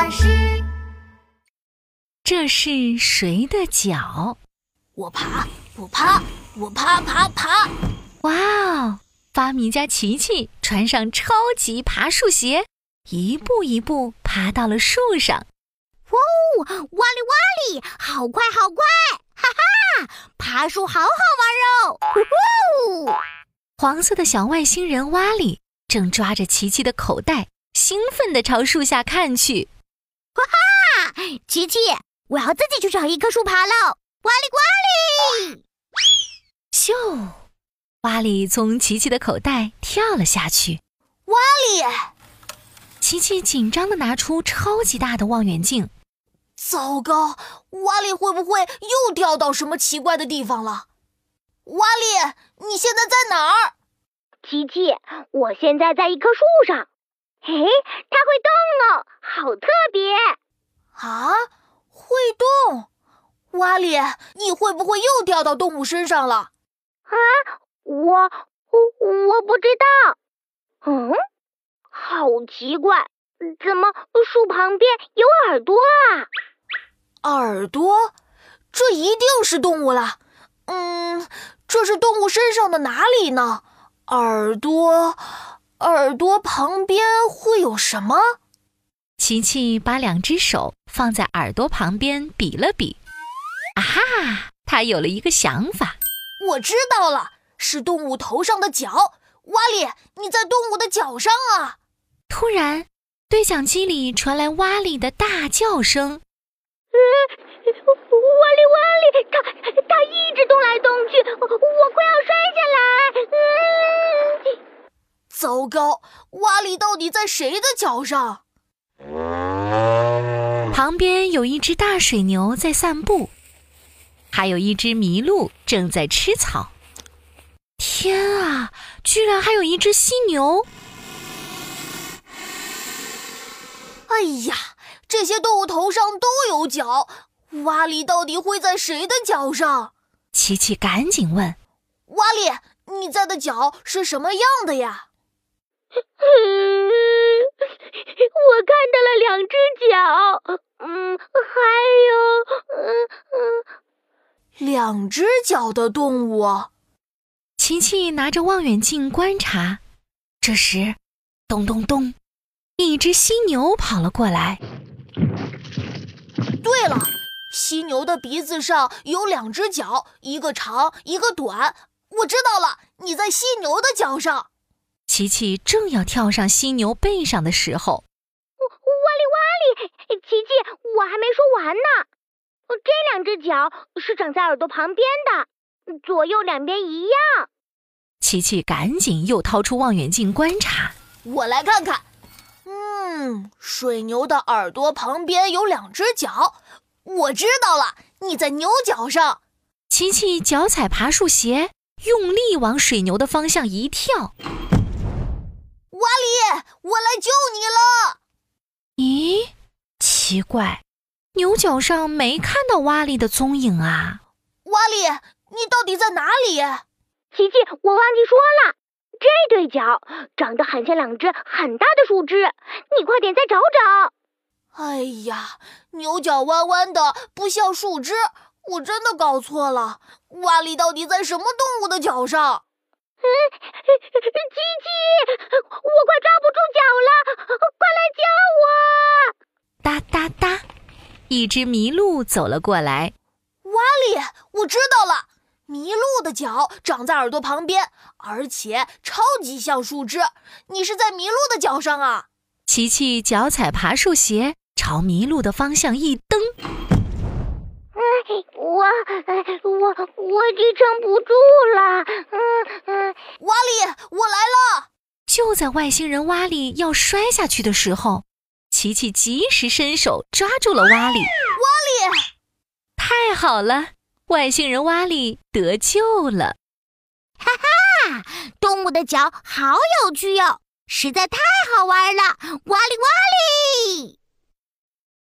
巴士。这是谁的脚？我爬，我爬，我爬爬爬！哇哦！发明家琪琪穿上超级爬树鞋，一步一步爬到了树上。哇哦！哇哩哇哩，好快好快！哈哈，爬树好好玩哦！呼呼！黄色的小外星人瓦里正抓着琪琪的口袋，兴奋地朝树下看去。哈哈，琪琪！我要自己去找一棵树爬喽！哇哩呱哩！咻！瓦里从琪琪的口袋跳了下去。哇里！琪琪紧张的拿出超级大的望远镜。糟糕！瓦里会不会又掉到什么奇怪的地方了？瓦里，你现在在哪儿？琪琪，我现在在一棵树上。嘿，它会动哦，好特别！啊？会动，瓦里，你会不会又掉到动物身上了？啊，我我我不知道。嗯，好奇怪，怎么树旁边有耳朵啊？耳朵，这一定是动物了。嗯，这是动物身上的哪里呢？耳朵，耳朵旁边会有什么？琪琪把两只手放在耳朵旁边比了比，啊哈！他有了一个想法。我知道了，是动物头上的角。瓦里，你在动物的脚上啊！突然，对讲机里传来瓦里的大叫声：“呃，瓦里瓦里，它它一直动来动去，我快要摔下来！”糟糕，瓦里到底在谁的脚上？旁边有一只大水牛在散步，还有一只麋鹿正在吃草。天啊，居然还有一只犀牛！哎呀，这些动物头上都有角，瓦里到底会在谁的脚上？琪琪赶紧问：“瓦里，你在的脚是什么样的呀？”我看到了两只脚，嗯，还有，嗯嗯，两只脚的动物。琪琪拿着望远镜观察，这时，咚咚咚，一只犀牛跑了过来。对了，犀牛的鼻子上有两只脚，一个长，一个短。我知道了，你在犀牛的脚上。琪琪正要跳上犀牛背上的时候。琪琪，我还没说完呢。这两只脚是长在耳朵旁边的，左右两边一样。琪琪赶紧又掏出望远镜观察。我来看看。嗯，水牛的耳朵旁边有两只脚。我知道了，你在牛角上。琪琪脚踩爬树鞋，用力往水牛的方向一跳。救你了。咦？奇怪，牛角上没看到瓦力的踪影啊！瓦力，你到底在哪里？琪琪，我忘记说了，这对角长得很像两只很大的树枝，你快点再找找。哎呀，牛角弯弯的，不像树枝，我真的搞错了。瓦力到底在什么动物的脚上？嗯，琪琪，我快抓不住脚了，快来救我！哒哒哒，一只麋鹿走了过来。瓦里，我知道了，麋鹿的脚长在耳朵旁边，而且超级像树枝。你是在麋鹿的脚上啊？琪琪脚踩爬树鞋，朝麋鹿的方向一蹬。哎，我，我，我支撑不住了。嗯嗯，瓦里，我来了！就在外星人瓦里要摔下去的时候。琪琪及时伸手抓住了瓦里，瓦里，太好了，外星人瓦里得救了！哈哈，动物的脚好有趣哟，实在太好玩了，瓦里瓦里。